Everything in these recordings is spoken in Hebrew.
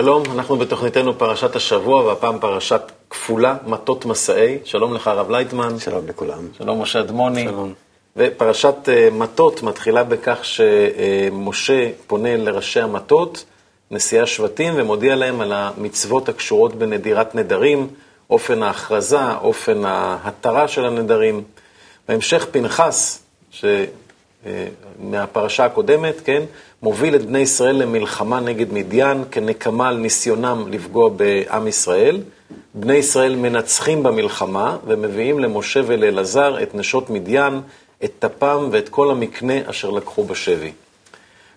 שלום, אנחנו בתוכניתנו פרשת השבוע, והפעם פרשת כפולה, מטות מסעי. שלום לך, הרב לייטמן. שלום לכולם. שלום, משה אדמוני. שלום. ופרשת uh, מטות מתחילה בכך שמשה פונה לראשי המטות, נשיאי השבטים, ומודיע להם על המצוות הקשורות בנדירת נדרים, אופן ההכרזה, אופן ההתרה של הנדרים. בהמשך פנחס, ש... אה, מהפרשה הקודמת, כן, מוביל את בני ישראל למלחמה נגד מדיין כנקמה על ניסיונם לפגוע בעם ישראל. בני ישראל מנצחים במלחמה ומביאים למשה ולאלעזר את נשות מדיין, את טפם ואת כל המקנה אשר לקחו בשבי.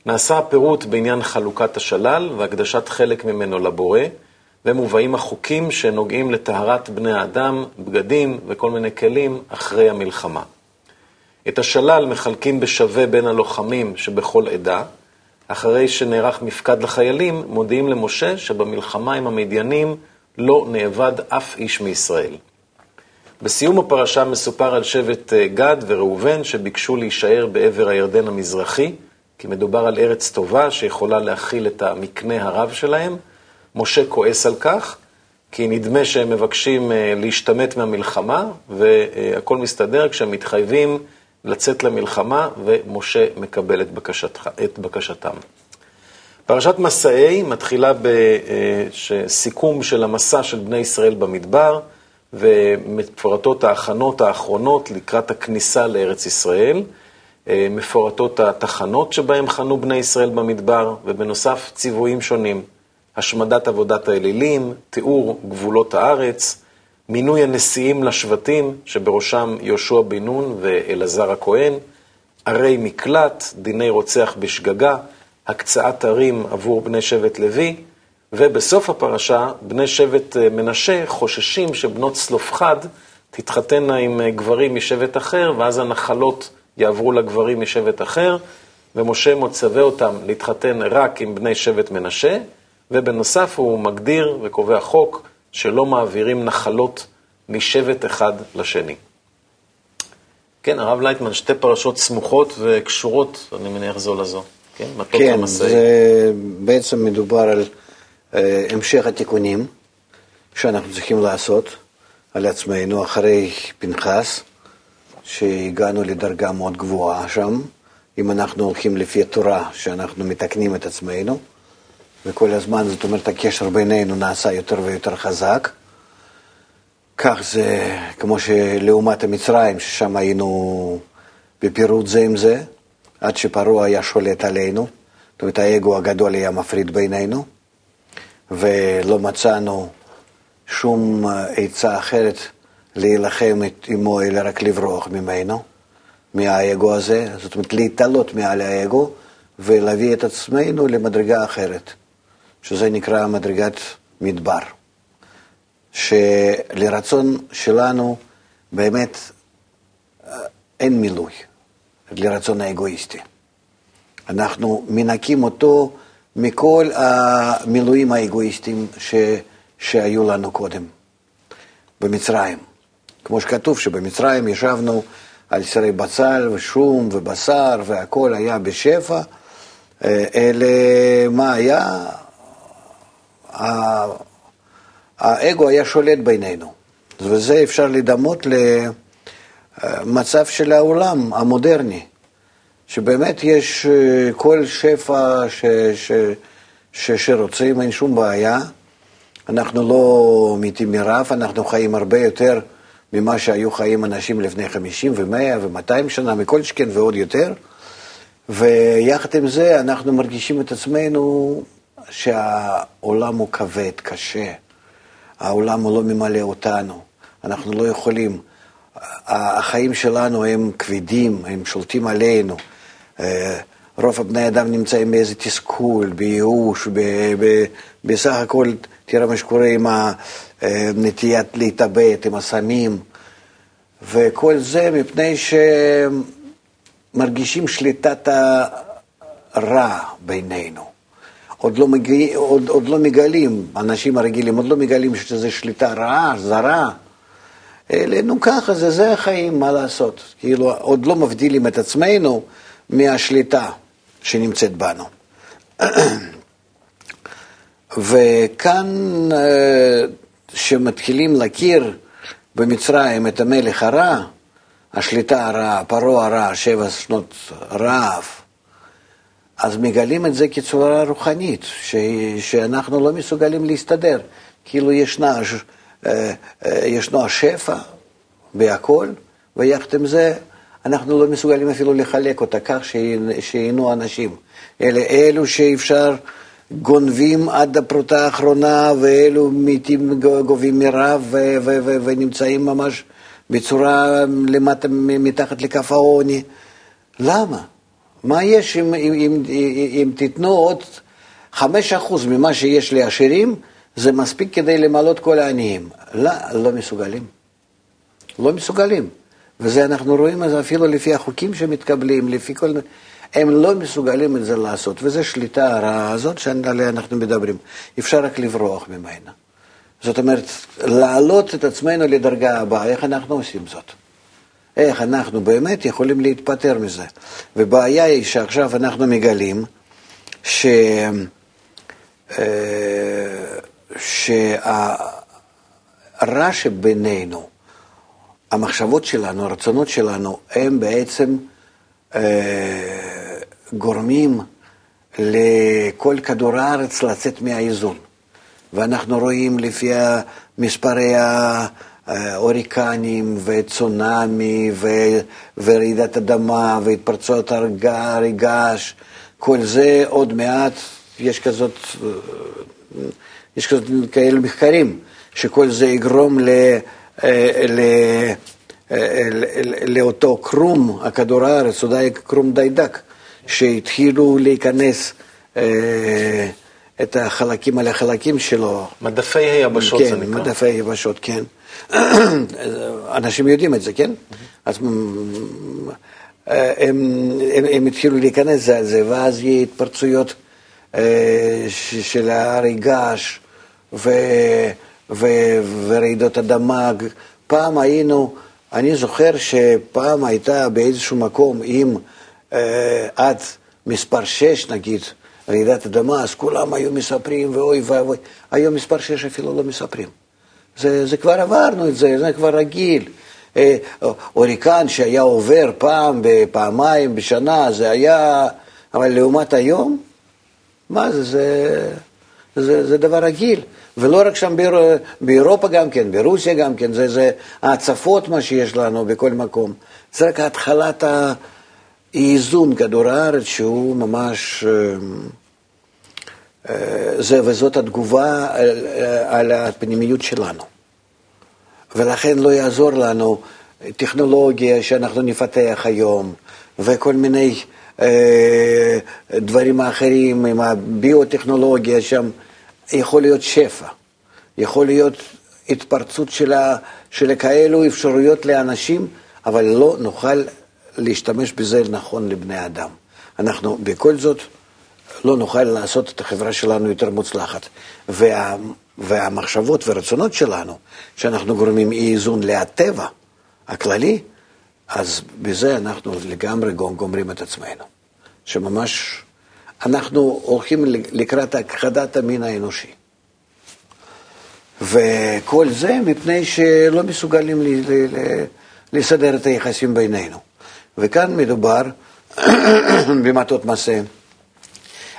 נעשה הפירוט בעניין חלוקת השלל והקדשת חלק ממנו לבורא, ומובאים החוקים שנוגעים לטהרת בני האדם, בגדים וכל מיני כלים אחרי המלחמה. את השלל מחלקים בשווה בין הלוחמים שבכל עדה. אחרי שנערך מפקד לחיילים, מודיעים למשה שבמלחמה עם המדיינים לא נאבד אף איש מישראל. בסיום הפרשה מסופר על שבט אה, גד וראובן שביקשו להישאר בעבר הירדן המזרחי, כי מדובר על ארץ טובה שיכולה להכיל את המקנה הרב שלהם. משה כועס על כך, כי נדמה שהם מבקשים אה, להשתמט מהמלחמה, והכל מסתדר כשהם מתחייבים לצאת למלחמה, ומשה מקבל את, בקשתך, את בקשתם. פרשת מסעי מתחילה בסיכום של המסע של בני ישראל במדבר, ומפורטות ההכנות האחרונות לקראת הכניסה לארץ ישראל. מפורטות התחנות שבהם חנו בני ישראל במדבר, ובנוסף ציוויים שונים, השמדת עבודת האלילים, תיאור גבולות הארץ, מינוי הנשיאים לשבטים, שבראשם יהושע בן נון ואלעזר הכהן, ערי מקלט, דיני רוצח בשגגה, הקצאת ערים עבור בני שבט לוי, ובסוף הפרשה, בני שבט אה, מנשה חוששים שבנות צלופחד תתחתנה עם אה, גברים משבט אחר, ואז הנחלות יעברו לגברים משבט אחר, ומשה מצווה אותם להתחתן רק עם בני שבט מנשה, ובנוסף הוא מגדיר וקובע חוק שלא מעבירים נחלות משבט אחד לשני. כן, הרב לייטמן, שתי פרשות סמוכות וקשורות, אני מניח זו לזו. כן, מטות כן, המסעי. זה בעצם מדובר על uh, המשך התיקונים שאנחנו צריכים לעשות על עצמנו אחרי פנחס, שהגענו לדרגה מאוד גבוהה שם, אם אנחנו הולכים לפי התורה, שאנחנו מתקנים את עצמנו. וכל הזמן, זאת אומרת, הקשר בינינו נעשה יותר ויותר חזק. כך זה כמו שלעומת המצרים, ששם היינו בפירוט זה עם זה, עד שפרעה היה שולט עלינו, זאת אומרת, האגו הגדול היה מפריד בינינו, ולא מצאנו שום עצה אחרת להילחם עמו, אלא רק לברוח ממנו, מהאגו הזה, זאת אומרת, להתעלות מעל האגו ולהביא את עצמנו למדרגה אחרת. שזה נקרא מדרגת מדבר, שלרצון שלנו באמת אה, אין מילוי, לרצון האגואיסטי. אנחנו מנקים אותו מכל המילואים האגואיסטיים ש, שהיו לנו קודם, במצרים. כמו שכתוב שבמצרים ישבנו על סירי בצל ושום ובשר והכל היה בשפע, אה, אלה מה היה? האגו היה שולט בינינו, וזה אפשר לדמות למצב של העולם המודרני, שבאמת יש אה, כל שפע ש, ש, ש, שרוצים, אין שום בעיה. אנחנו לא מתים מרעב, אנחנו חיים הרבה יותר ממה שהיו חיים אנשים לפני 50 ו-100 ו-200 שנה, מכל שכן ועוד יותר. ויחד עם זה אנחנו מרגישים את עצמנו שהעולם הוא כבד, קשה, העולם הוא לא ממלא אותנו, אנחנו לא יכולים, החיים שלנו הם כבדים, הם שולטים עלינו. אה, רוב הבני אדם נמצאים באיזה תסכול, בייאוש, בסך הכל, תראה מה שקורה עם הנטיית להתאבד, עם הסמים, וכל זה מפני שמרגישים שליטת הרע בינינו. עוד לא, מגיע, עוד, עוד לא מגלים, אנשים הרגילים עוד לא מגלים שזה שליטה רעה, זרה. אלה, נו ככה, זה, זה החיים, מה לעשות? כאילו, עוד לא מבדילים את עצמנו מהשליטה שנמצאת בנו. וכאן, כשמתחילים להכיר במצרים את המלך הרע, השליטה הרעה, פרעה הרע, שבע שנות רעב, אז מגלים את זה כצורה רוחנית, ש, שאנחנו לא מסוגלים להסתדר, כאילו ישנה, אה, אה, ישנו השפע בהכל, ויחד עם זה אנחנו לא מסוגלים אפילו לחלק אותה כך שייהנו אנשים. אלה אלו שאפשר גונבים עד הפרוטה האחרונה, ואלו מתים גובים מרב ונמצאים ממש בצורה למטה, מתחת לכף העוני. למה? מה יש אם, אם, אם, אם תיתנו עוד חמש אחוז ממה שיש לעשירים, זה מספיק כדי למלות כל העניים. לא, לא מסוגלים. לא מסוגלים. וזה אנחנו רואים את זה אפילו לפי החוקים שמתקבלים, לפי כל... הם לא מסוגלים את זה לעשות, וזו שליטה הרעה הזאת שעליה אנחנו מדברים. אפשר רק לברוח ממנה. זאת אומרת, להעלות את עצמנו לדרגה הבאה, איך אנחנו עושים זאת? איך אנחנו באמת יכולים להתפטר מזה? ובעיה היא שעכשיו אנחנו מגלים ש... אה, שהרע שבינינו, המחשבות שלנו, הרצונות שלנו, הם בעצם אה, גורמים לכל כדור הארץ לצאת מהאיזון. ואנחנו רואים לפי מספרי ההוריקנים וצונאמי ורעידת אדמה והתפרצויות הר געש, כל זה עוד מעט, יש כזאת, יש כזאת כאלה מחקרים, שכל זה יגרום ל... ל לאותו קרום, הכדור הארץ, אולי קרום די דק, שהתחילו להיכנס אה, את החלקים על החלקים שלו. מדפי היבשות כן, זה נקרא. כן, מדפי היבשות, כן. אנשים יודעים את זה, כן? אז אה, הם, הם, הם התחילו להיכנס לזה, ואז יהיו התפרצויות אה, של הרי געש ורעידות אדמה. פעם היינו, אני זוכר שפעם הייתה באיזשהו מקום, אם אה, עד מספר 6 נגיד, רעידת אדמה, אז כולם היו מספרים, ואוי ואבוי. היום מספר 6 אפילו לא מספרים. זה, זה כבר עברנו את זה, זה כבר רגיל. אה, אוריקן שהיה עובר פעם, פעמיים בשנה, זה היה... אבל לעומת היום, מה זה, זה, זה, זה דבר רגיל. ולא רק שם באיר, באירופה גם כן, ברוסיה גם כן, זה, זה ההצפות מה שיש לנו בכל מקום. זה רק התחלת האיזון כדור הארץ שהוא ממש... אה, אה, זה, וזאת התגובה על, על הפנימיות שלנו. ולכן לא יעזור לנו טכנולוגיה שאנחנו נפתח היום, וכל מיני אה, דברים אחרים עם הביוטכנולוגיה שם, יכול להיות שפע, יכול להיות התפרצות של, ה, של כאלו אפשרויות לאנשים, אבל לא נוכל להשתמש בזה נכון לבני אדם. אנחנו בכל זאת לא נוכל לעשות את החברה שלנו יותר מוצלחת. וה, והמחשבות והרצונות שלנו, שאנחנו גורמים אי איזון לטבע הכללי, אז בזה אנחנו לגמרי גומרים את עצמנו. שממש אנחנו הולכים לקראת הכחדת המין האנושי. וכל זה מפני שלא מסוגלים לסדר את היחסים בינינו. וכאן מדובר במטות מסע.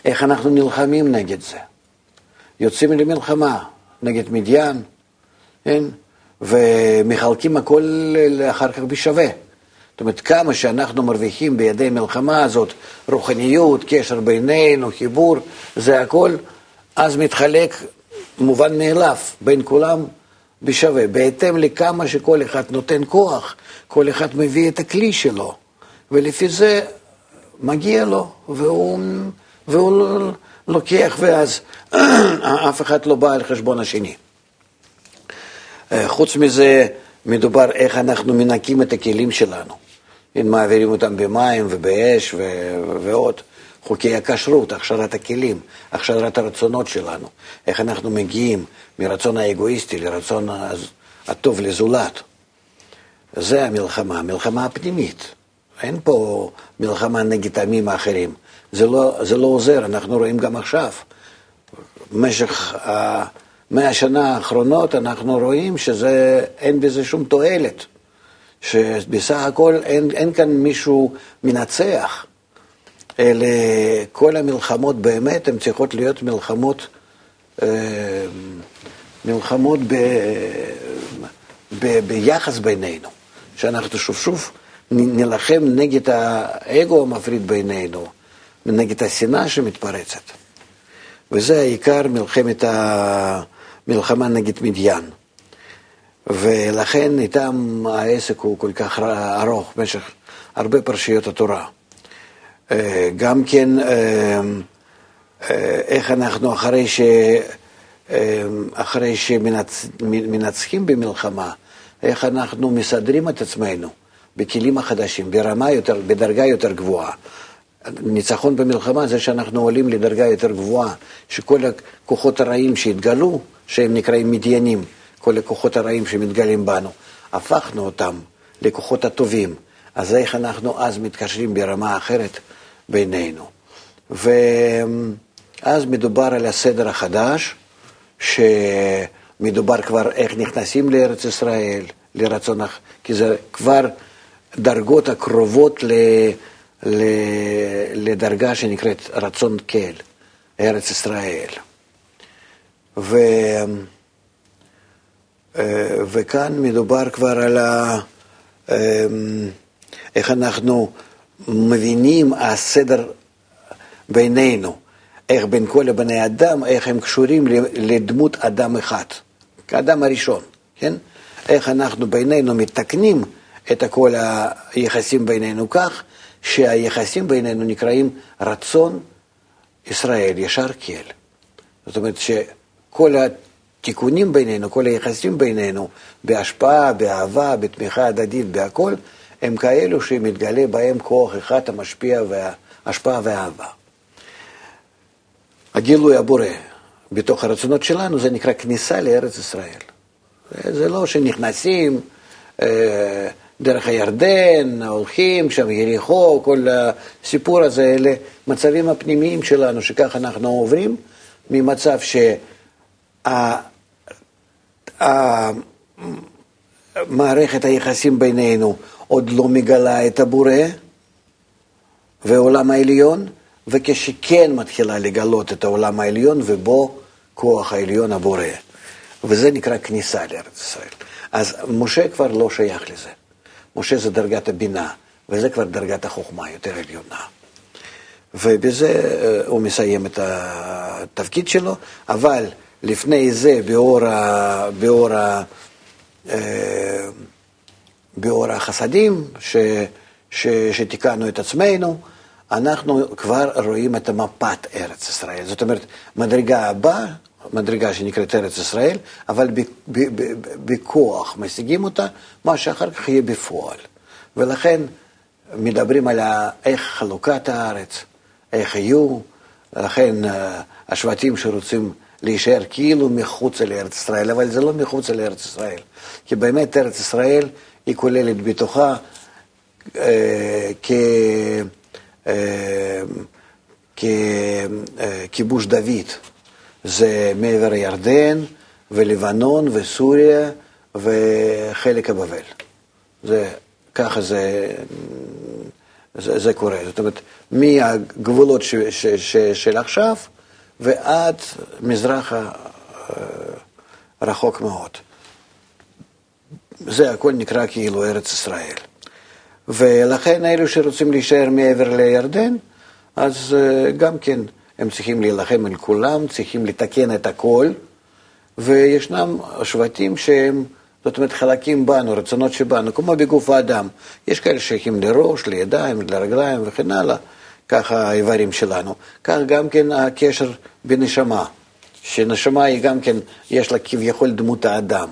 איך אנחנו נלחמים נגד זה. יוצאים למלחמה נגד מדיין, כן? ומחלקים הכל אחר כך בשווה. זאת אומרת, כמה שאנחנו מרוויחים בידי המלחמה הזאת, רוחניות, קשר בינינו, חיבור, זה הכל, אז מתחלק מובן מאליו בין כולם בשווה. בהתאם לכמה שכל אחד נותן כוח, כל אחד מביא את הכלי שלו, ולפי זה מגיע לו, והוא, והוא לוקח, ואז אף אחד לא בא על חשבון השני. אה, חוץ מזה, מדובר איך אנחנו מנקים את הכלים שלנו. אם מעבירים אותם במים ובאש ו- ועוד. חוקי הכשרות, הכשרת הכלים, הכשרת הרצונות שלנו, איך אנחנו מגיעים מרצון האגואיסטי לרצון הטוב לזולת. זה המלחמה, המלחמה הפנימית. אין פה מלחמה נגד עמים האחרים. זה לא, זה לא עוזר, אנחנו רואים גם עכשיו. במשך המאה השנה האחרונות אנחנו רואים שאין בזה שום תועלת, שבסך הכל אין, אין כאן מישהו מנצח. אלה, כל המלחמות באמת, הן צריכות להיות מלחמות, אה, מלחמות ב, ב, ביחס בינינו, שאנחנו שוב שוב נילחם נגד האגו המפריד בינינו, נגד השנאה שמתפרצת. וזה העיקר מלחמת המלחמה נגד מדיין. ולכן איתם העסק הוא כל כך ארוך במשך הרבה פרשיות התורה. אה, גם כן, אה, אה, איך אנחנו אחרי, ש... אחרי שמנצחים במלחמה, איך אנחנו מסדרים את עצמנו בכלים החדשים, ברמה יותר, בדרגה יותר גבוהה. ניצחון במלחמה זה שאנחנו עולים לדרגה יותר גבוהה, שכל הכוחות הרעים שהתגלו, שהם נקראים מדיינים, כל הכוחות הרעים שמתגלים בנו, הפכנו אותם לכוחות הטובים. אז איך אנחנו אז מתקשרים ברמה אחרת בינינו? ואז מדובר על הסדר החדש, שמדובר כבר איך נכנסים לארץ ישראל, לרצון, כי זה כבר דרגות הקרובות ל... לדרגה שנקראת רצון קל, ארץ ישראל. ו, אה, וכאן מדובר כבר על ה, אה, איך אנחנו מבינים הסדר בינינו, איך בין כל בני אדם, איך הם קשורים לדמות אדם אחד, כאדם הראשון, כן? איך אנחנו בינינו מתקנים את כל היחסים בינינו כך שהיחסים בינינו נקראים רצון ישראל, ישר קל. זאת אומרת שכל התיקונים בינינו, כל היחסים בינינו, בהשפעה, באהבה, בתמיכה הדדית, בהכל, הם כאלו שמתגלה בהם כוח אחד המשפיע, וההשפעה והאהבה. הגילוי הבורא בתוך הרצונות שלנו זה נקרא כניסה לארץ ישראל. זה לא שנכנסים, אה, דרך הירדן, הולכים שם, יריחו, כל הסיפור הזה, אלה מצבים הפנימיים שלנו, שככה אנחנו עוברים ממצב שהמערכת היחסים בינינו עוד לא מגלה את הבורא ועולם העליון, וכשכן מתחילה לגלות את העולם העליון ובו כוח העליון הבורא. וזה נקרא כניסה לארץ ישראל. אז משה כבר לא שייך לזה. משה זה דרגת הבינה, וזה כבר דרגת החוכמה יותר עליונה. ובזה אה, הוא מסיים את התפקיד שלו, אבל לפני זה, באור, ה, באור, ה, אה, באור החסדים, ש, ש, שתיקנו את עצמנו, אנחנו כבר רואים את מפת ארץ ישראל. זאת אומרת, מדרגה הבאה, מדרגה שנקראת ארץ ישראל, אבל בכוח משיגים אותה, מה שאחר כך יהיה בפועל. ולכן מדברים על איך חלוקת הארץ, איך יהיו, לכן אה, השבטים שרוצים להישאר כאילו מחוץ לארץ ישראל, אבל זה לא מחוץ לארץ ישראל, כי באמת ארץ ישראל היא כוללת בתוכה אה, כ... אה, ככיבוש דוד. זה מעבר הירדן ולבנון וסוריה וחלק הבבל. זה, ככה זה, זה, זה קורה. זאת אומרת, מהגבולות ש, ש, ש, של עכשיו ועד מזרחה אה, רחוק מאוד. זה הכל נקרא כאילו ארץ ישראל. ולכן אלו שרוצים להישאר מעבר לירדן, אז אה, גם כן הם צריכים להילחם על כולם, צריכים לתקן את הכל, וישנם שבטים שהם, זאת אומרת, חלקים בנו, רצונות שבנו, כמו בגוף האדם. יש כאלה שייכים לראש, לידיים, לרגליים וכן הלאה, ככה האיברים שלנו. כך גם כן הקשר בנשמה, שנשמה היא גם כן, יש לה כביכול דמות האדם,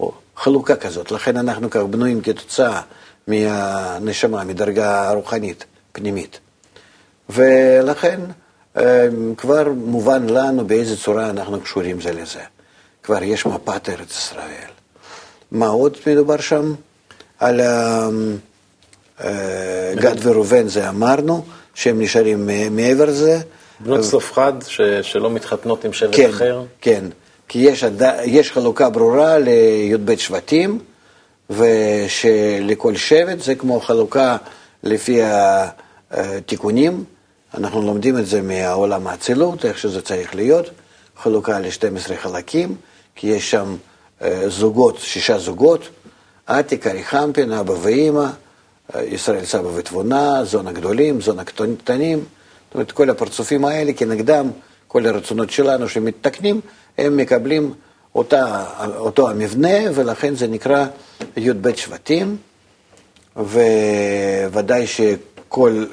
או חלוקה כזאת. לכן אנחנו כך בנויים כתוצאה מהנשמה, מדרגה רוחנית, פנימית. ולכן כבר מובן לנו באיזה צורה אנחנו קשורים זה לזה. כבר יש מפת ארץ ישראל. מה עוד מדובר שם? על אמ, אה, גד וראובן זה אמרנו, שהם נשארים מעבר לזה, בנות צלופחד ש, שלא מתחתנות עם שבט כן, אחר? כן, כי יש, יש חלוקה ברורה לי"ב שבטים, ושלכל שבט זה כמו חלוקה לפי התיקונים, אנחנו לומדים את זה מהעולם האצילות, איך שזה צריך להיות, חלוקה ל-12 חלקים, כי יש שם אה, זוגות, שישה זוגות, עתיק, אריחמפין, אבא ואימא, אה, ישראל סבא ותבונה, זון הגדולים, זון הקטנים, זאת אומרת, כל הפרצופים האלה, כנגדם, כל הרצונות שלנו שמתקנים, הם מקבלים אותה, אותו המבנה, ולכן זה נקרא י"ב שבטים, וודאי שכל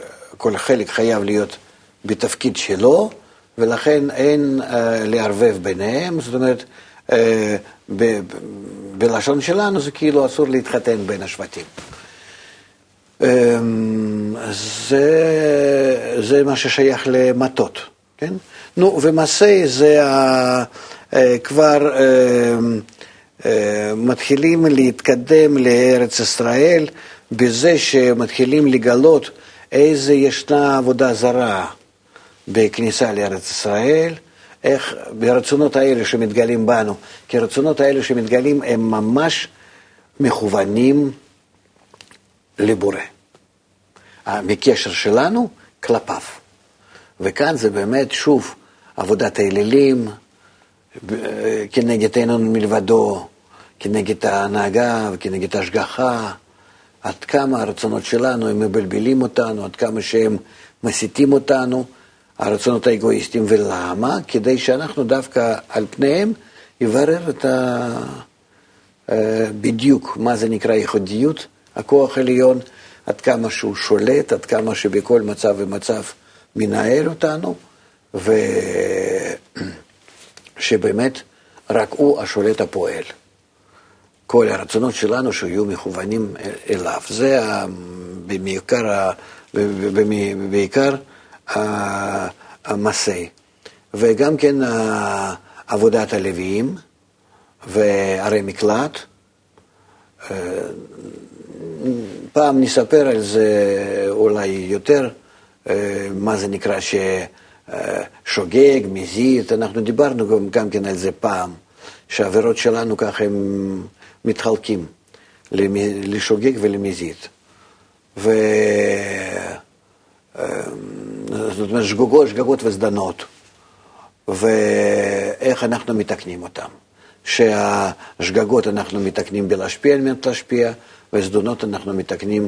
חלק חייב להיות בתפקיד שלו, ולכן אין uh, לערבב ביניהם, זאת אומרת, uh, ב, ב, בלשון שלנו זה כאילו אסור להתחתן בין השבטים. Um, זה, זה מה ששייך למטות, כן? נו, ומסי זה ה, uh, כבר uh, uh, מתחילים להתקדם לארץ ישראל בזה שמתחילים לגלות איזה ישנה עבודה זרה. בכניסה לארץ ישראל, איך ברצונות האלה שמתגלים בנו, כי הרצונות האלה שמתגלים הם ממש מכוונים לבורא, מקשר שלנו כלפיו. וכאן זה באמת, שוב, עבודת האלילים, כנגד אין מלבדו, כנגד ההנהגה וכנגד ההשגחה, עד כמה הרצונות שלנו, הם מבלבלים אותנו, עד כמה שהם מסיתים אותנו, הרצונות האגואיסטיים, ולמה? כדי שאנחנו דווקא על פניהם יברר את ה... אה, בדיוק מה זה נקרא ייחודיות, הכוח העליון, עד כמה שהוא שולט, עד כמה שבכל מצב ומצב מנהל אותנו, ושבאמת רק הוא השולט הפועל. כל הרצונות שלנו שיהיו מכוונים אליו. זה בעיקר, בעיקר המסי. וגם כן עבודת הלוויים וערי מקלט. אה, פעם נספר על זה אולי יותר, אה, מה זה נקרא ששוגג, מזיד, אנחנו דיברנו גם, כן על זה פעם, שהעבירות שלנו ככה הם מתחלקים לשוגג ולמזיד. ו... זאת אומרת, שגוגות, שגגות וזדנות, ואיך אנחנו מתקנים אותם. שהשגגות אנחנו מתקנים בלהשפיע על מנת להשפיע, וזדונות אנחנו מתקנים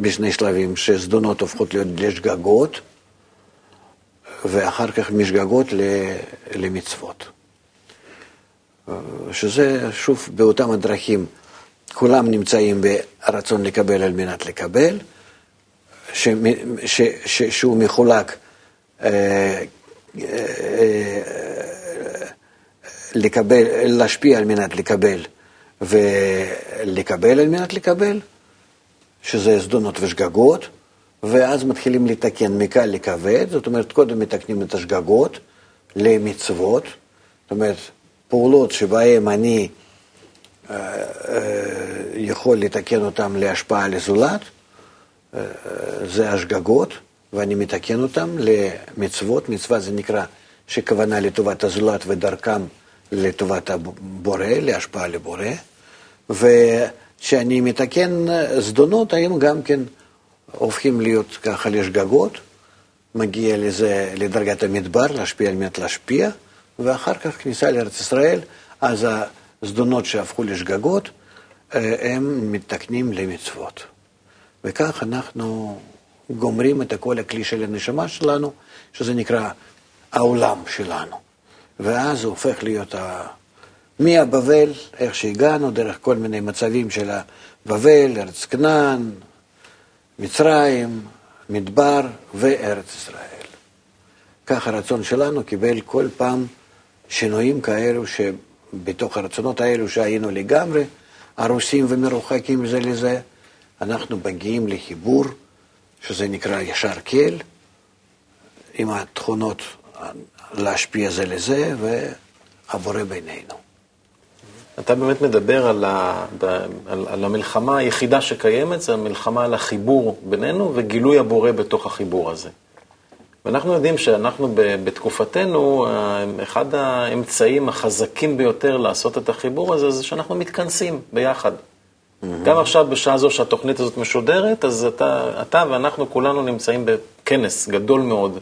בשני שלבים, שזדונות הופכות להיות לשגגות, ואחר כך משגגות למצוות. שזה, שוב, באותם הדרכים, כולם נמצאים ברצון לקבל על מנת לקבל, ש, ש, ש, שהוא מחולק אה, אה, לקבל, להשפיע על מנת לקבל ולקבל על מנת לקבל, שזה זדונות ושגגות, ואז מתחילים לתקן מקל לכבד, זאת אומרת, קודם מתקנים את השגגות למצוות, זאת אומרת, פעולות שבהן אני אה, יכול לתקן אותן להשפעה לזולת, זה השגגות, ואני מתקן אותן למצוות. מצווה זה נקרא שכוונה לטובת הזולת ודרכם לטובת הבורא, להשפעה לבורא. וכשאני מתקן זדונות, הם גם כן הופכים להיות ככה לשגגות, מגיע לזה, לדרגת המדבר, להשפיע על מנת להשפיע, ואחר כך כניסה לארץ ישראל, אז הזדונות שהפכו לשגגות, הם מתקנים למצוות. וכך אנחנו גומרים את כל הכלי של הנשמה שלנו, שזה נקרא העולם שלנו. ואז הוא הופך להיות ה... מהבבל, איך שהגענו, דרך כל מיני מצבים של הבבל, ארץ כנען, מצרים, מדבר וארץ ישראל. כך הרצון שלנו קיבל כל פעם שינויים כאלו שבתוך הרצונות האלו שהיינו לגמרי הרוסים ומרוחקים זה לזה, אנחנו מגיעים לחיבור, שזה נקרא ישר קל, עם התכונות להשפיע זה לזה, והבורא בינינו. אתה באמת מדבר על, ה, על, על המלחמה היחידה שקיימת, זה המלחמה על החיבור בינינו וגילוי הבורא בתוך החיבור הזה. ואנחנו יודעים שאנחנו בתקופתנו, אחד האמצעים החזקים ביותר לעשות את החיבור הזה, זה שאנחנו מתכנסים ביחד. Mm-hmm. גם עכשיו, בשעה זו שהתוכנית הזאת משודרת, אז אתה, אתה ואנחנו כולנו נמצאים בכנס גדול מאוד,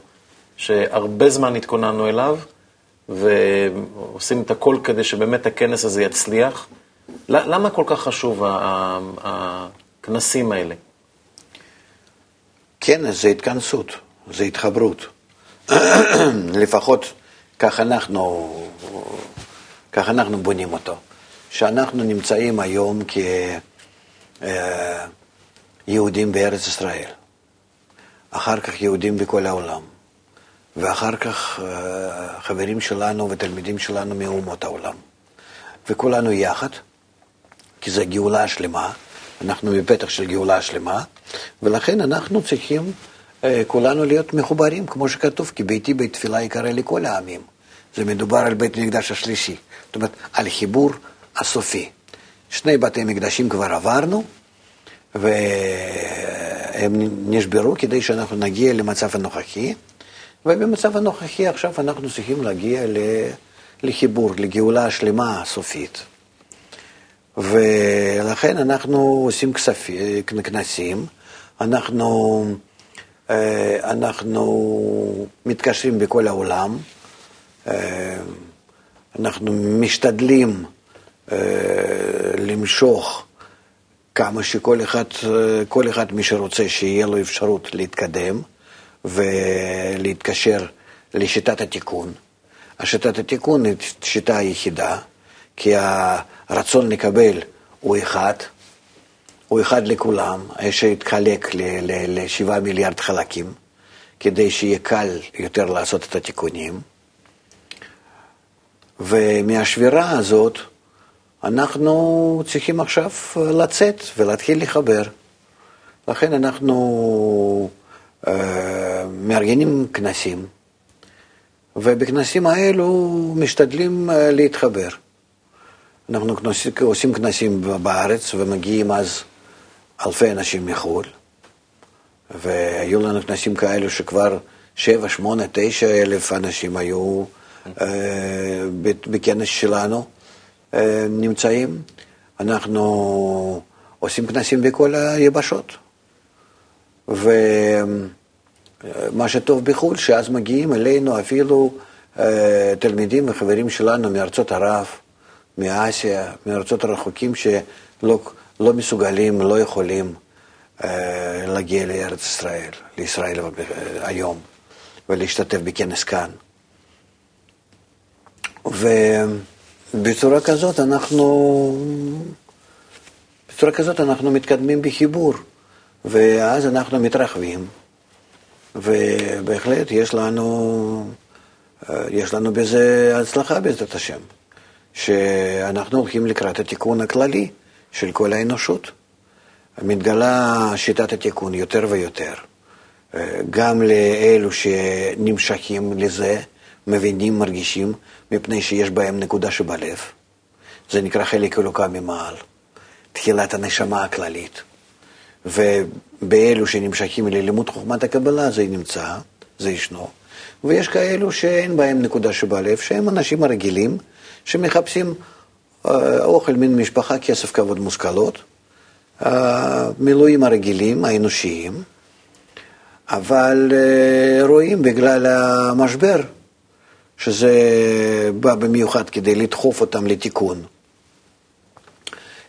שהרבה זמן התכוננו אליו, ועושים את הכל כדי שבאמת הכנס הזה יצליח. למה כל כך חשוב הכנסים האלה? כנס זה התכנסות, זה התחברות. לפחות כך אנחנו, כך אנחנו בונים אותו. שאנחנו נמצאים היום כיהודים בארץ ישראל, אחר כך יהודים בכל העולם, ואחר כך אה, חברים שלנו ותלמידים שלנו מאומות העולם. וכולנו יחד, כי זו גאולה שלמה, אנחנו בפתח של גאולה שלמה, ולכן אנחנו צריכים אה, כולנו להיות מחוברים, כמו שכתוב, כי ביתי בית תפילה יקרא לכל העמים. זה מדובר על בית מקדש השלישי, זאת אומרת, על חיבור הסופי. שני בתי מקדשים כבר עברנו, והם נשברו כדי שאנחנו נגיע למצב הנוכחי, ובמצב הנוכחי עכשיו אנחנו צריכים להגיע לחיבור, לגאולה השלמה הסופית. ולכן אנחנו עושים כספים, כנסים, אנחנו, אה, אנחנו מתקשרים בכל העולם, אה, אנחנו משתדלים אה, למשוך כמה שכל אחד, כל אחד מי שרוצה שיהיה לו אפשרות להתקדם ולהתקשר לשיטת התיקון. השיטת התיקון היא שיטה היחידה, כי הרצון לקבל הוא אחד, הוא אחד לכולם, שהתחלק לשבעה מיליארד חלקים, כדי שיהיה קל יותר לעשות את התיקונים. ומהשבירה הזאת אנחנו צריכים עכשיו לצאת ולהתחיל לחבר. לכן אנחנו uh, מארגנים כנסים, ובכנסים האלו משתדלים uh, להתחבר. אנחנו עושים כנסים בארץ ומגיעים אז אלפי אנשים מחו"ל, והיו לנו כנסים כאלו שכבר שבע, שמונה, תשע אלף אנשים היו אה, בכנס שלנו אה, נמצאים. אנחנו עושים כנסים בכל היבשות. ומה שטוב בחו"ל, שאז מגיעים אלינו אפילו אה, תלמידים וחברים שלנו מארצות ערב, מאסיה, מארצות הרחוקים שלא לא מסוגלים, לא יכולים אה, להגיע לארץ ישראל, לישראל היום, ולהשתתף בכנס כאן. ובצורה כזאת אנחנו, בצורה כזאת אנחנו מתקדמים בחיבור, ואז אנחנו מתרחבים, ובהחלט יש לנו, אה, יש לנו בזה הצלחה בעזרת השם. שאנחנו הולכים לקראת התיקון הכללי של כל האנושות. מתגלה שיטת התיקון יותר ויותר, גם לאלו שנמשכים לזה, מבינים, מרגישים, מפני שיש בהם נקודה שבלב. זה נקרא חלק אלוקה ממעל, תחילת הנשמה הכללית. ובאלו שנמשכים ללימוד חוכמת הקבלה זה נמצא, זה ישנו. ויש כאלו שאין בהם נקודה שבלב, שהם אנשים הרגילים, שמחפשים אה, אוכל מן משפחה, כסף, כבוד, מושכלות, המילואים הרגילים, האנושיים, אבל אה, רואים בגלל המשבר, שזה בא במיוחד כדי לדחוף אותם לתיקון.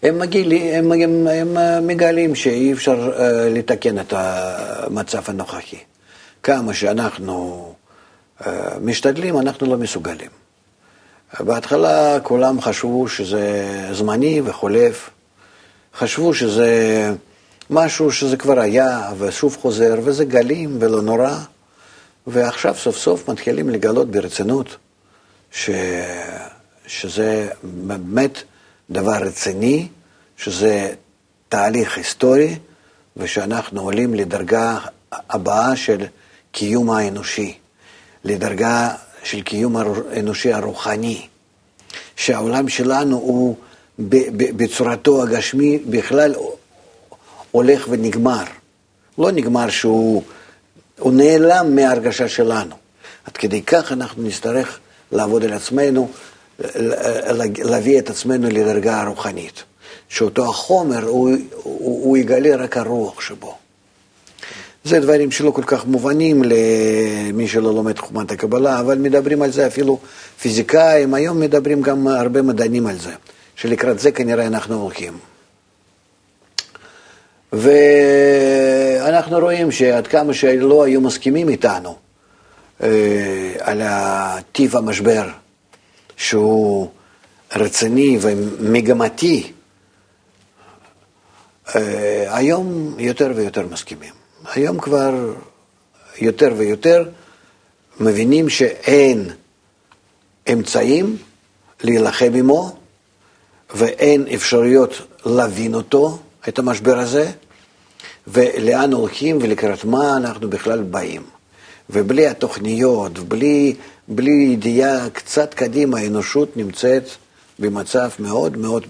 הם, מגילים, הם, הם, הם מגלים שאי אפשר uh, לתקן את המצב הנוכחי. כמה שאנחנו uh, משתדלים, אנחנו לא מסוגלים. בהתחלה כולם חשבו שזה זמני וחולף, חשבו שזה משהו שזה כבר היה ושוב חוזר, וזה גלים ולא נורא, ועכשיו סוף סוף מתחילים לגלות ברצינות ש... שזה באמת דבר רציני, שזה תהליך היסטורי, ושאנחנו עולים לדרגה הבאה של קיום האנושי, לדרגה של קיום האנושי הרוחני, שהעולם שלנו הוא בצורתו הגשמי בכלל הולך ונגמר. לא נגמר שהוא הוא נעלם מההרגשה שלנו. עד כדי כך אנחנו נצטרך לעבוד על עצמנו, להביא את עצמנו לדרגה הרוחנית. שאותו החומר, הוא, הוא, הוא יגלה רק הרוח שבו. זה דברים שלא כל כך מובנים למי שלא לומד חוכמת הקבלה, אבל מדברים על זה אפילו פיזיקאים, היום מדברים גם הרבה מדענים על זה, שלקראת זה כנראה אנחנו הולכים. ואנחנו רואים שעד כמה שלא היו מסכימים איתנו אה, על טיב המשבר, שהוא רציני ומגמתי, אה, היום יותר ויותר מסכימים. היום כבר יותר ויותר מבינים שאין אמצעים להילחם עמו ואין אפשרויות להבין אותו, את המשבר הזה, ולאן הולכים ולקראת מה אנחנו בכלל באים. ובלי התוכניות, בלי, בלי ידיעה קצת קדימה, האנושות נמצאת במצב מאוד מאוד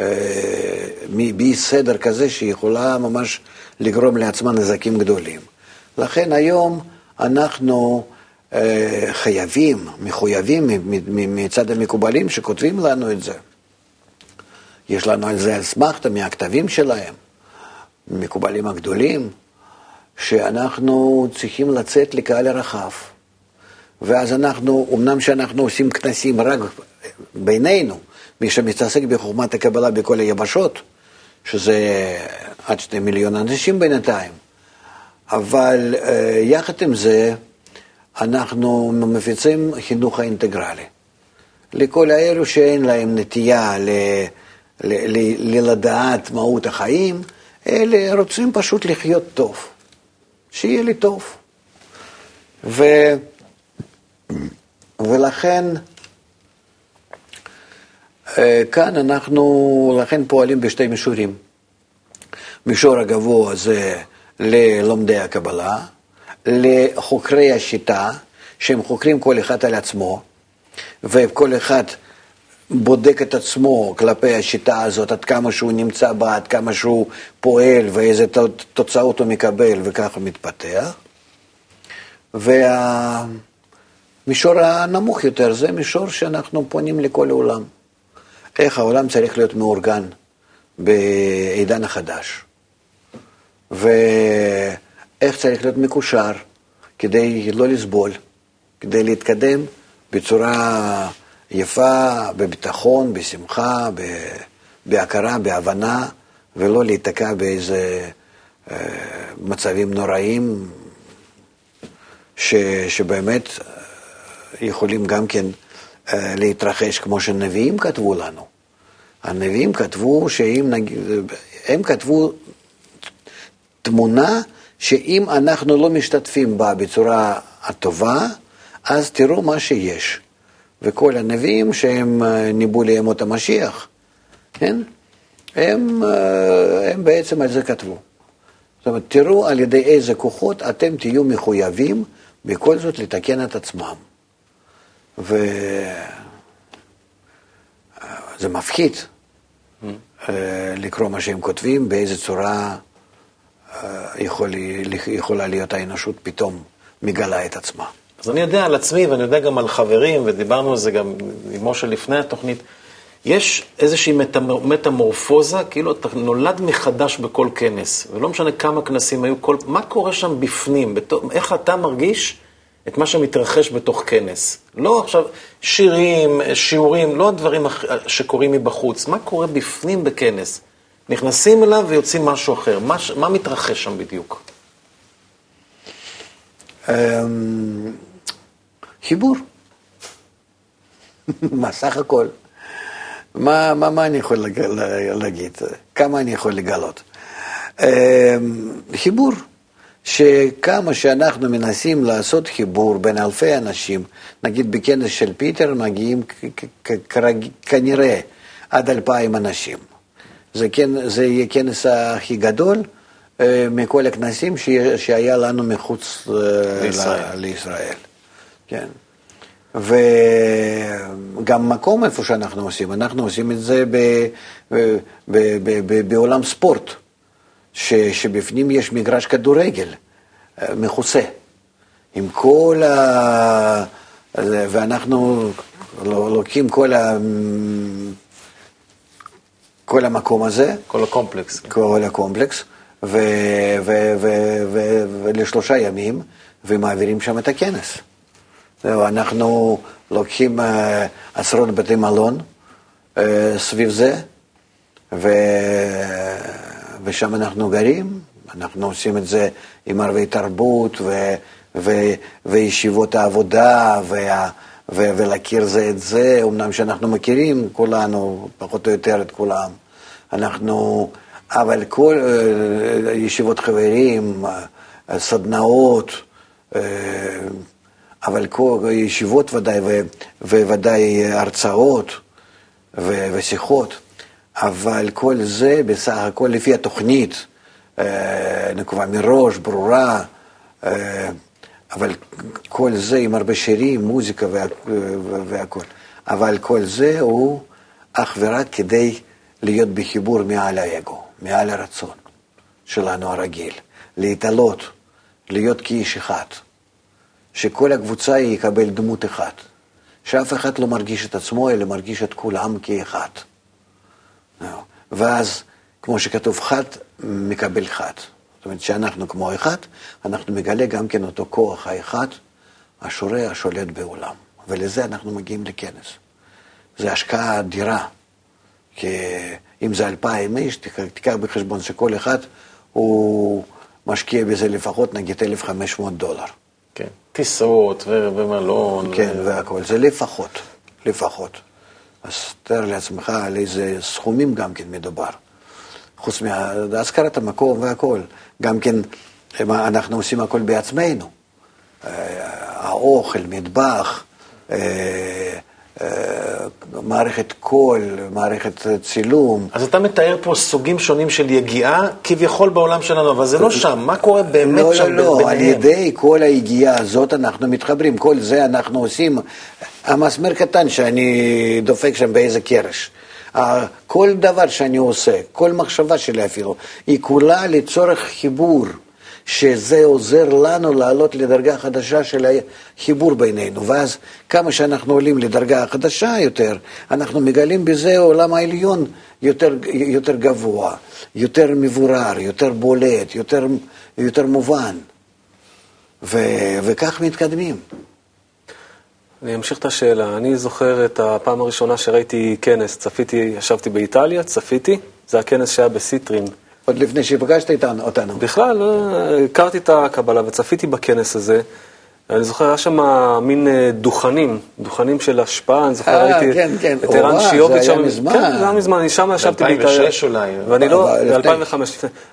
אה, באי סדר כזה שיכולה ממש לגרום לעצמה נזקים גדולים. לכן היום אנחנו אה, חייבים, מחויבים מצד המקובלים שכותבים לנו את זה. יש לנו על זה אסמכתה מהכתבים שלהם, מקובלים הגדולים, שאנחנו צריכים לצאת לקהל הרחב. ואז אנחנו, אמנם שאנחנו עושים כנסים רק בינינו, מי שמתעסק בחוכמת הקבלה בכל היבשות, שזה עד שני מיליון אנשים בינתיים, אבל אה, יחד עם זה, אנחנו מפיצים חינוך האינטגרלי. לכל האלו שאין להם נטייה ל... ללדעת מהות החיים, אלה רוצים פשוט לחיות טוב, שיהיה לי טוב. ו... ולכן, כאן אנחנו, לכן פועלים בשתי מישורים. מישור הגבוה זה ללומדי הקבלה, לחוקרי השיטה, שהם חוקרים כל אחד על עצמו, וכל אחד בודק את עצמו כלפי השיטה הזאת, עד כמה שהוא נמצא בה, עד כמה שהוא פועל ואיזה תוצאות הוא מקבל וככה מתפתח. והמישור הנמוך יותר זה מישור שאנחנו פונים לכל העולם. איך העולם צריך להיות מאורגן בעידן החדש, ואיך צריך להיות מקושר כדי לא לסבול, כדי להתקדם בצורה יפה, בביטחון, בשמחה, בהכרה, בהבנה, ולא להיתקע באיזה אה, מצבים נוראים ש, שבאמת אה, יכולים גם כן להתרחש כמו שנביאים כתבו לנו. הנביאים כתבו שאם נגיד, הם כתבו תמונה שאם אנחנו לא משתתפים בה בצורה הטובה, אז תראו מה שיש. וכל הנביאים שהם אה, ניבאו לימות המשיח, כן? הם, אה, הם בעצם על זה כתבו. זאת אומרת, תראו על ידי איזה כוחות אתם תהיו מחויבים בכל זאת לתקן את עצמם. וזה אה, מפחיד mm. לקרוא מה שהם כותבים, באיזה צורה יכול, יכולה להיות האנושות פתאום מגלה את עצמה. אז אני יודע על עצמי, ואני יודע גם על חברים, ודיברנו על זה גם עם משה לפני התוכנית, יש איזושהי מטמורפוזה, כאילו אתה נולד מחדש בכל כנס, ולא משנה כמה כנסים היו, כל, מה קורה שם בפנים, בתוך, איך אתה מרגיש את מה שמתרחש בתוך כנס. לא עכשיו שירים, שיעורים, לא הדברים שקורים מבחוץ, מה קורה בפנים בכנס. נכנסים אליו ויוצאים משהו אחר, מה, מה מתרחש שם בדיוק? אמ, חיבור. מה, סך הכל. מה, מה, מה אני יכול להגיד? כמה אני יכול לגלות? אמ, חיבור, שכמה שאנחנו מנסים לעשות חיבור בין אלפי אנשים, נגיד בכנס של פיטר מגיעים כנראה עד אלפיים אנשים. זה, כן, זה יהיה הכנס הכי גדול אה, מכל הכנסים שהיה לנו מחוץ אה, לישראל. לישראל. כן. וגם מקום איפה שאנחנו עושים, אנחנו עושים את זה ב, ב, ב, ב, ב, בעולם ספורט, ש, שבפנים יש מגרש כדורגל. אה, מכוסה, עם כל ה... ואנחנו לוקחים כל, ה... כל המקום הזה. כל הקומפלקס. כל הקומפלקס. ולשלושה ימים, ומעבירים שם את הכנס. זהו, אנחנו לוקחים uh, עשרות בתי מלון uh, סביב זה, ו... ושם אנחנו גרים, אנחנו עושים את זה עם ערבי תרבות ו... ו... וישיבות העבודה, וה... ו... ולהכיר זה את זה, אמנם שאנחנו מכירים כולנו, פחות או יותר את כולם, אנחנו, אבל כל uh, ישיבות חברים, uh, סדנאות, uh, אבל כל ישיבות ודאי, וודאי הרצאות ושיחות, אבל כל זה בסך הכל לפי התוכנית, אה, נקובה מראש, ברורה, אה, אבל כל זה עם הרבה שירים, מוזיקה והכול. אבל כל זה הוא אך ורק כדי להיות בחיבור מעל האגו, מעל הרצון שלנו הרגיל, להתעלות, להיות כאיש אחד. שכל הקבוצה יקבל דמות אחת, שאף אחד לא מרגיש את עצמו, אלא מרגיש את כולם כאחד. ואז, כמו שכתוב, חד מקבל חד. זאת אומרת שאנחנו כמו אחד, אנחנו מגלה גם כן אותו כוח האחד, השורה השולט בעולם. ולזה אנחנו מגיעים לכנס. זו השקעה אדירה, כי אם זה אלפיים איש, תיקח בחשבון שכל אחד הוא משקיע בזה לפחות נגיד 1,500 דולר. כן, טיסות ומלון. כן, ו... והכל, זה לפחות, לפחות. אז תאר לעצמך על איזה סכומים גם כן מדובר. חוץ מהשכרת המקום והכל. גם כן, אנחנו עושים הכל בעצמנו. אה, האוכל, מטבח, אה, אה, מערכת קול, מערכת צילום. אז אתה מתאר פה סוגים שונים של יגיעה, כביכול בעולם שלנו, אבל זה לא שם, מה קורה באמת לא, שם לא, לא, על ידי כל היגיעה הזאת אנחנו מתחברים, כל זה אנחנו עושים, המסמר קטן שאני דופק שם באיזה קרש. כל דבר שאני עושה, כל מחשבה שלי אפילו, היא כולה לצורך חיבור. שזה עוזר לנו לעלות לדרגה חדשה של החיבור בינינו. ואז כמה שאנחנו עולים לדרגה חדשה יותר, אנחנו מגלים בזה עולם העליון יותר, יותר גבוה, יותר מבורר, יותר בולט, יותר, יותר מובן. ו, וכך מתקדמים. אני אמשיך את השאלה. אני זוכר את הפעם הראשונה שראיתי כנס, צפיתי, ישבתי באיטליה, צפיתי, זה הכנס שהיה בסיטרין עוד לפני שהפגשת איתנו, אותנו. בכלל, לא, הכרתי את הקבלה וצפיתי בכנס הזה. אני זוכר, היה שם מין אה, דוכנים, דוכנים של השפעה, אני זוכר, ראיתי אה, כן, כן. את ערן שיוביץ' שם. זה היה מזמן. כן, זה היה מזמן, אני שם ישבתי באיטליה. ב-2006 אולי. ואני לא, ב-2005,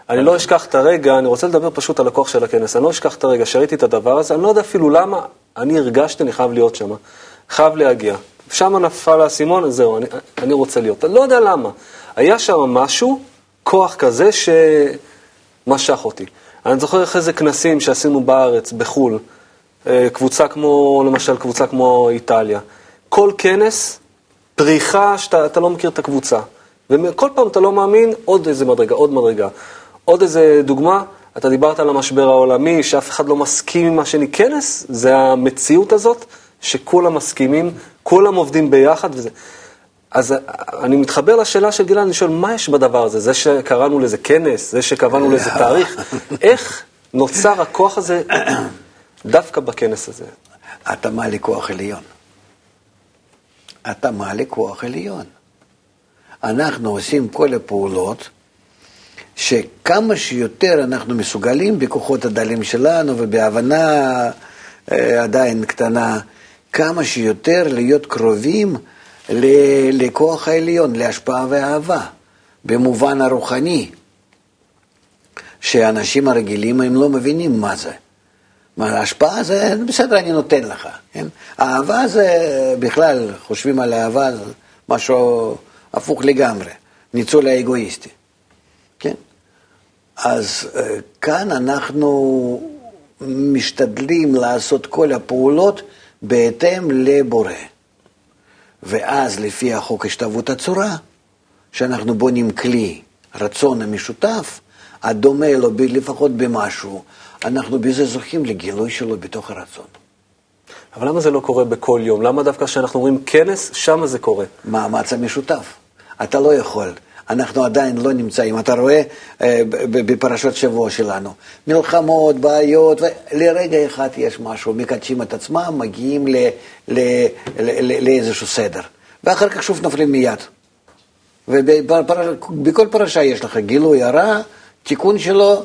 אני לא אשכח את הרגע, אני רוצה לדבר פשוט על הכוח של הכנס, אני לא אשכח את הרגע שראיתי את הדבר הזה, אני לא יודע אפילו למה, אני הרגשתי, אני חייב להיות שם, חייב להגיע. שם נפל האסימון, זהו, אני, אני רוצה להיות. אני לא יודע למה. היה שם משהו כוח כזה שמשך אותי. אני זוכר אחרי זה כנסים שעשינו בארץ, בחו"ל, אה, קבוצה כמו, למשל קבוצה כמו איטליה. כל כנס, פריחה שאתה לא מכיר את הקבוצה. וכל פעם אתה לא מאמין, עוד איזה מדרגה, עוד מדרגה. עוד איזה דוגמה, אתה דיברת על המשבר העולמי, שאף אחד לא מסכים עם מה שאני כנס, זה המציאות הזאת, שכולם מסכימים, כולם עובדים ביחד, וזה... אז אני מתחבר לשאלה של גלעד, אני שואל, מה יש בדבר הזה? זה שקראנו לזה כנס, זה שקבענו לזה תאריך, איך נוצר הכוח הזה דווקא בכנס הזה? אתה מעלה כוח עליון. אתה מעלה כוח עליון. אנחנו עושים כל הפעולות שכמה שיותר אנחנו מסוגלים בכוחות הדלים שלנו ובהבנה אה, עדיין קטנה, כמה שיותר להיות קרובים לכוח העליון, להשפעה ואהבה, במובן הרוחני, שאנשים הרגילים הם לא מבינים מה זה. ההשפעה זה, בסדר, אני נותן לך. כן? אהבה זה, בכלל, חושבים על אהבה, זה משהו הפוך לגמרי, ניצול האגואיסטי. כן? אז אה, כאן אנחנו משתדלים לעשות כל הפעולות בהתאם לבורא. ואז לפי החוק השתוות הצורה, שאנחנו בונים כלי, רצון המשותף, הדומה לו לפחות במשהו, אנחנו בזה זוכים לגילוי שלו בתוך הרצון. אבל למה זה לא קורה בכל יום? למה דווקא כשאנחנו אומרים כנס, שמה זה קורה? מאמץ המשותף. אתה לא יכול. אנחנו עדיין לא נמצאים. אתה רואה אה, בפרשות שבוע שלנו, מלחמות, בעיות, לרגע אחד יש משהו, מקדשים את עצמם, מגיעים לאיזשהו סדר, ואחר כך שוב נופלים מיד. ובכל פרשה יש לך גילוי הרע, תיקון שלו,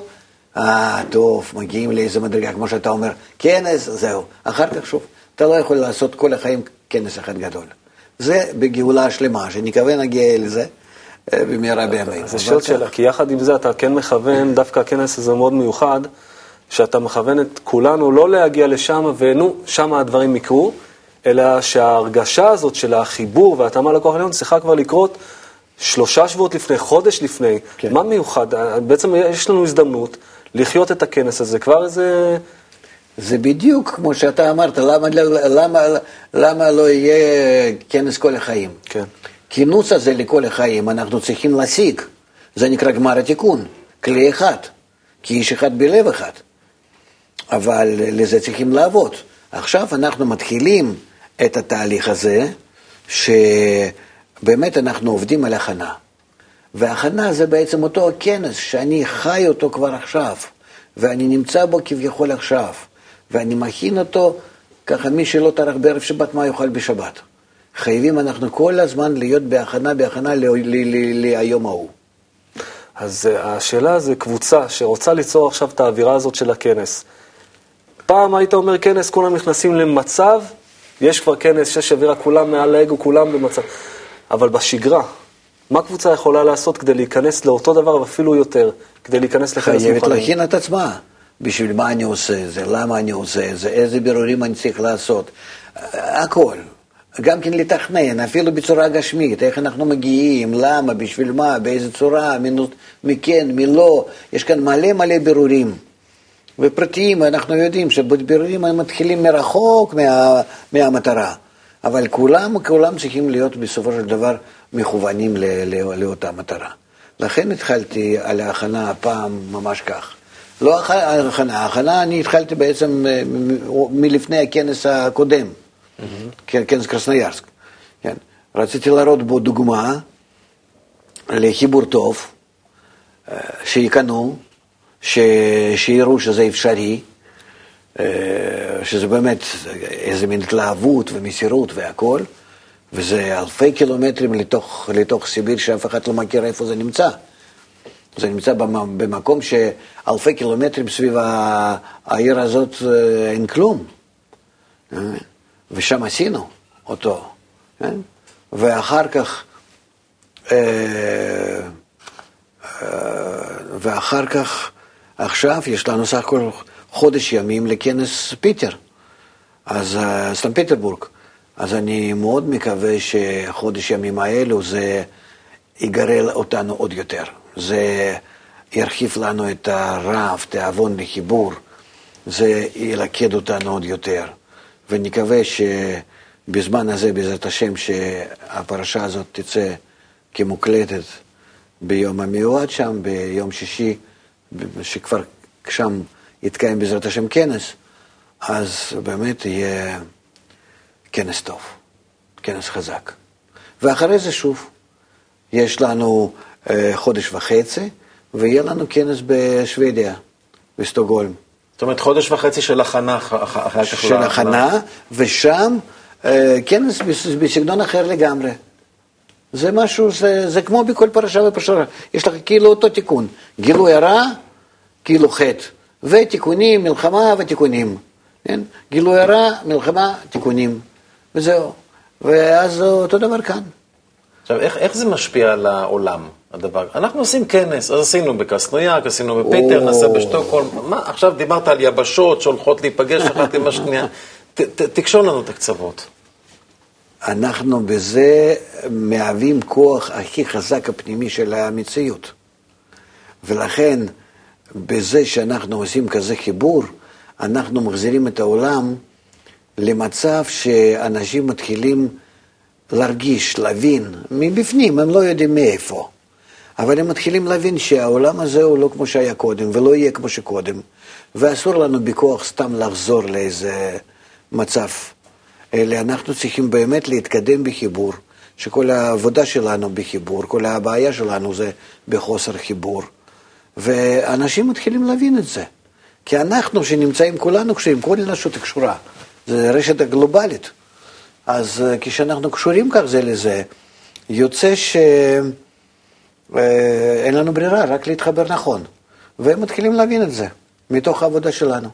אה, טוב, מגיעים לאיזה מדרגה, כמו שאתה אומר, כנס, זהו. אחר כך שוב, אתה לא יכול לעשות כל החיים כנס אחד גדול. זה בגאולה השלמה, שנקווה נגיע לזה במהרה בימינו. יש עוד שאלה, כי יחד עם זה אתה כן מכוון, דווקא הכנס הזה מאוד מיוחד, שאתה מכוון את כולנו לא להגיע לשם ונו, שם הדברים יקרו, אלא שההרגשה הזאת של החיבור וההתאמה לכוח העליון צריכה כבר לקרות שלושה שבועות לפני, חודש לפני. כן. מה מיוחד? בעצם יש לנו הזדמנות לחיות את הכנס הזה, כבר איזה... זה בדיוק כמו שאתה אמרת, למה, למה, למה לא יהיה כנס כל החיים? כן. כינוס הזה לכל החיים אנחנו צריכים להשיג, זה נקרא גמר התיקון, כלי אחד, כי איש אחד בלב אחד. אבל לזה צריכים לעבוד. עכשיו אנחנו מתחילים את התהליך הזה, שבאמת אנחנו עובדים על הכנה. והכנה זה בעצם אותו הכנס שאני חי אותו כבר עכשיו, ואני נמצא בו כביכול עכשיו, ואני מכין אותו ככה מי שלא טרח בערב שבת, מה יאכל בשבת. חייבים אנחנו כל הזמן להיות בהכנה, בהכנה ל- ל- ל- ליום ההוא. אז אה, השאלה זה קבוצה שרוצה ליצור עכשיו את האווירה הזאת של הכנס. פעם היית אומר כנס, כולם נכנסים למצב, יש כבר כנס, שיש אווירה, כולם מעל האגו, כולם במצב. אבל בשגרה, מה קבוצה יכולה לעשות כדי להיכנס לאותו דבר ואפילו יותר, כדי להיכנס לכנס חייבת מוכנים? להכין את עצמה. בשביל מה אני עושה את זה, למה אני עושה את זה, איזה בירורים אני צריך לעשות. הכל. גם כן לתכנן, אפילו בצורה גשמית, איך אנחנו מגיעים, למה, בשביל מה, באיזה צורה, מי- מי כן, מי לא. יש כאן מלא מלא בירורים. ופרטיים, אנחנו יודעים שבירורים הם מתחילים מרחוק מה, מהמטרה. אבל כולם, כולם צריכים להיות בסופו של דבר מכוונים ל, ל, לאותה מטרה. לכן התחלתי על ההכנה הפעם ממש כך. לא הכ- ההכנה, ההכנה אני התחלתי בעצם אה, מלפני הכנס הקודם, כן, כנס קרסניירסק. כן. רציתי להראות בו דוגמה לחיבור טוב, אה, שיקנו, ש... שיראו שזה אפשרי, אה, שזה באמת איזה מין התלהבות ומסירות והכול, וזה אלפי קילומטרים לתוך, לתוך סיביר שאף אחד לא מכיר איפה זה נמצא. זה נמצא במ- במקום שאלפי קילומטרים סביב העיר הזאת אה, אין כלום. ושם עשינו אותו. כן? ואחר כך, אה, אה, ואחר כך, עכשיו יש לנו סך הכל חודש ימים לכנס פיטר, אז אה, סתם פטרבורג. אז אני מאוד מקווה שחודש ימים האלו זה יגרל אותנו עוד יותר. זה ירחיב לנו את הרעב, תיאבון לחיבור, זה ילכד אותנו עוד יותר. ונקווה שבזמן הזה, בעזרת השם, שהפרשה הזאת תצא כמוקלטת ביום המיועד שם, ביום שישי, שכבר שם יתקיים בעזרת השם כנס, אז באמת יהיה כנס טוב, כנס חזק. ואחרי זה שוב, יש לנו אה, חודש וחצי, ויהיה לנו כנס בשוודיה, בסטוקהולם. זאת אומרת, חודש וחצי של הכנה אח- אח- אחר כך. של הכנה, ושם אה, כנס בס- בסגנון אחר לגמרי. זה משהו, זה, זה כמו בכל פרשה ופרשה. יש לך כאילו אותו תיקון. גילוי הרע, כאילו חטא. ותיקונים, מלחמה ותיקונים. כן? גילוי הרע, מלחמה, תיקונים. וזהו. ואז אותו דבר כאן. עכשיו, איך, איך זה משפיע על העולם, הדבר? אנחנו עושים כנס, אז עשינו בקסנויאק, עשינו בפיטר, או. נעשה בשטוקהולם. מה, עכשיו דיברת על יבשות שהולכות להיפגש אחת עם השנייה. תקשור לנו את הקצוות. אנחנו בזה מהווים כוח הכי חזק הפנימי של המציאות. ולכן, בזה שאנחנו עושים כזה חיבור, אנחנו מחזירים את העולם למצב שאנשים מתחילים להרגיש, להבין, מבפנים, הם לא יודעים מאיפה. אבל הם מתחילים להבין שהעולם הזה הוא לא כמו שהיה קודם, ולא יהיה כמו שקודם, ואסור לנו בכוח סתם לחזור לאיזה מצב, אלא אנחנו צריכים באמת להתקדם בחיבור, שכל העבודה שלנו בחיבור, כל הבעיה שלנו זה בחוסר חיבור, ואנשים מתחילים להבין את זה. כי אנחנו שנמצאים כולנו קשורים, כל אנושות קשורה, זה רשת הגלובלית. אז אה, כשאנחנו קשורים כך זה לזה, יוצא שאין אה, לנו ברירה, רק להתחבר נכון. והם מתחילים להבין את זה, מתוך העבודה שלנו.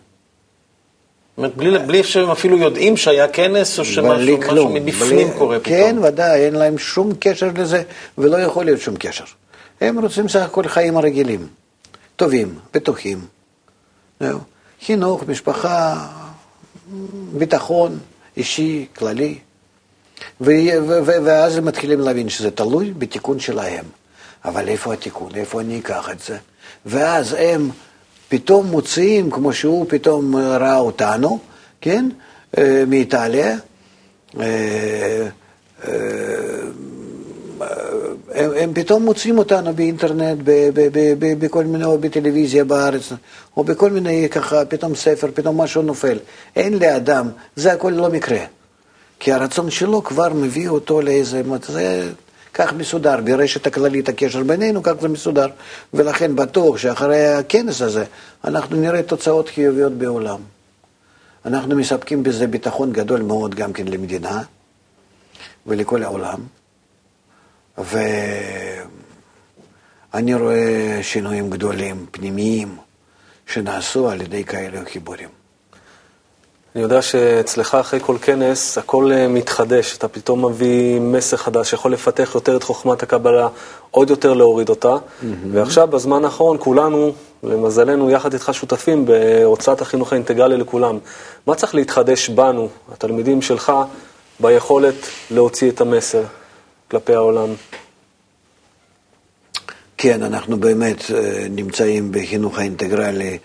בלי, בלי שהם אפילו יודעים שהיה כנס, או שמשהו משהו מבפנים בלי, קורה פתאום. כן, ודאי, אין להם שום קשר לזה, ולא יכול להיות שום קשר. הם רוצים סך הכל חיים הרגילים, טובים, בטוחים. חינוך, משפחה, ביטחון אישי, כללי. ואז הם מתחילים להבין שזה תלוי בתיקון שלהם. אבל איפה התיקון? איפה אני אקח את זה? ואז הם פתאום מוציאים, כמו שהוא פתאום ראה אותנו, כן? אה, מאיטליה. הם, הם פתאום מוצאים אותנו באינטרנט, בכל מיני, או בטלוויזיה בארץ, או בכל מיני ככה, פתאום ספר, פתאום משהו נופל. אין לאדם, זה הכל לא מקרה. כי הרצון שלו כבר מביא אותו לאיזה, זה כך מסודר, ברשת הכללית הקשר בינינו, כך זה מסודר. ולכן בטוח שאחרי הכנס הזה, אנחנו נראה תוצאות חיוביות בעולם. אנחנו מספקים בזה ביטחון גדול מאוד גם כן למדינה ולכל העולם. ואני רואה שינויים גדולים, פנימיים, שנעשו על ידי כאלה חיבורים. אני יודע שאצלך אחרי כל כנס הכל אה, מתחדש, אתה פתאום מביא מסר חדש, יכול לפתח יותר את חוכמת הקבלה, עוד יותר להוריד אותה. Mm-hmm. ועכשיו, בזמן האחרון, כולנו, למזלנו, יחד איתך שותפים בהוצאת החינוך האינטגרלי לכולם. מה צריך להתחדש בנו, התלמידים שלך, ביכולת להוציא את המסר כלפי העולם? כן, אנחנו באמת אה, נמצאים בחינוך האינטגרלי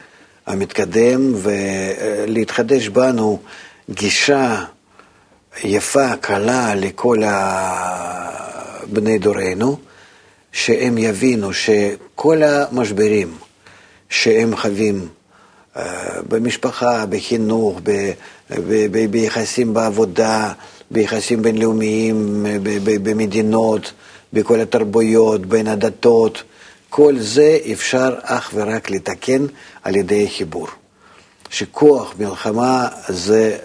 המתקדם, ולהתחדש בנו גישה יפה, קלה לכל בני דורנו, שהם יבינו שכל המשברים שהם חווים אה, במשפחה, בחינוך, ביחסים בעבודה, ביחסים בינלאומיים, במדינות, בכל התרבויות, בין הדתות, כל זה אפשר אך ורק לתקן על ידי חיבור. שכוח מלחמה זה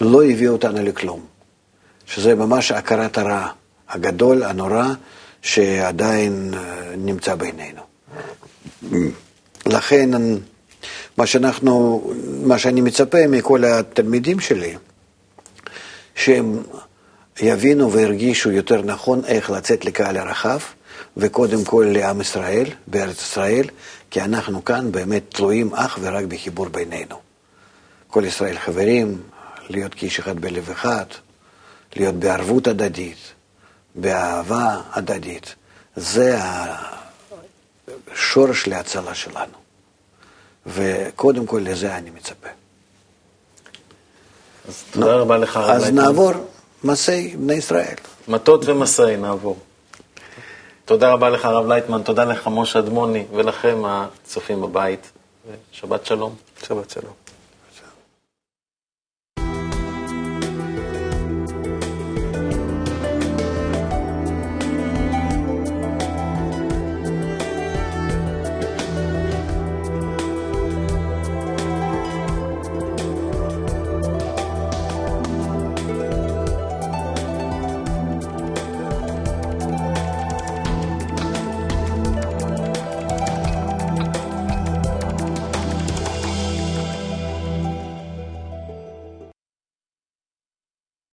לא הביא אותנו לכלום, שזה ממש הכרת הרע הגדול, הנורא, שעדיין נמצא בינינו. לכן, מה שאנחנו, מה שאני מצפה מכל התלמידים שלי, שהם יבינו וירגישו יותר נכון איך לצאת לקהל הרחב, וקודם כל לעם ישראל, בארץ ישראל, כי אנחנו כאן באמת תלויים אך ורק בחיבור בינינו. כל ישראל חברים, להיות כאיש אחד בלב אחד, להיות בערבות הדדית, באהבה הדדית. זה השורש להצלה שלנו. וקודם כל לזה אני מצפה. אז תודה רבה לך, אז נעבור מסעי בני ישראל. מטות ומסעי נעבור. תודה רבה לך, הרב לייטמן, תודה לך, משה אדמוני, ולכם, הצופים בבית. שבת שלום. שבת שלום.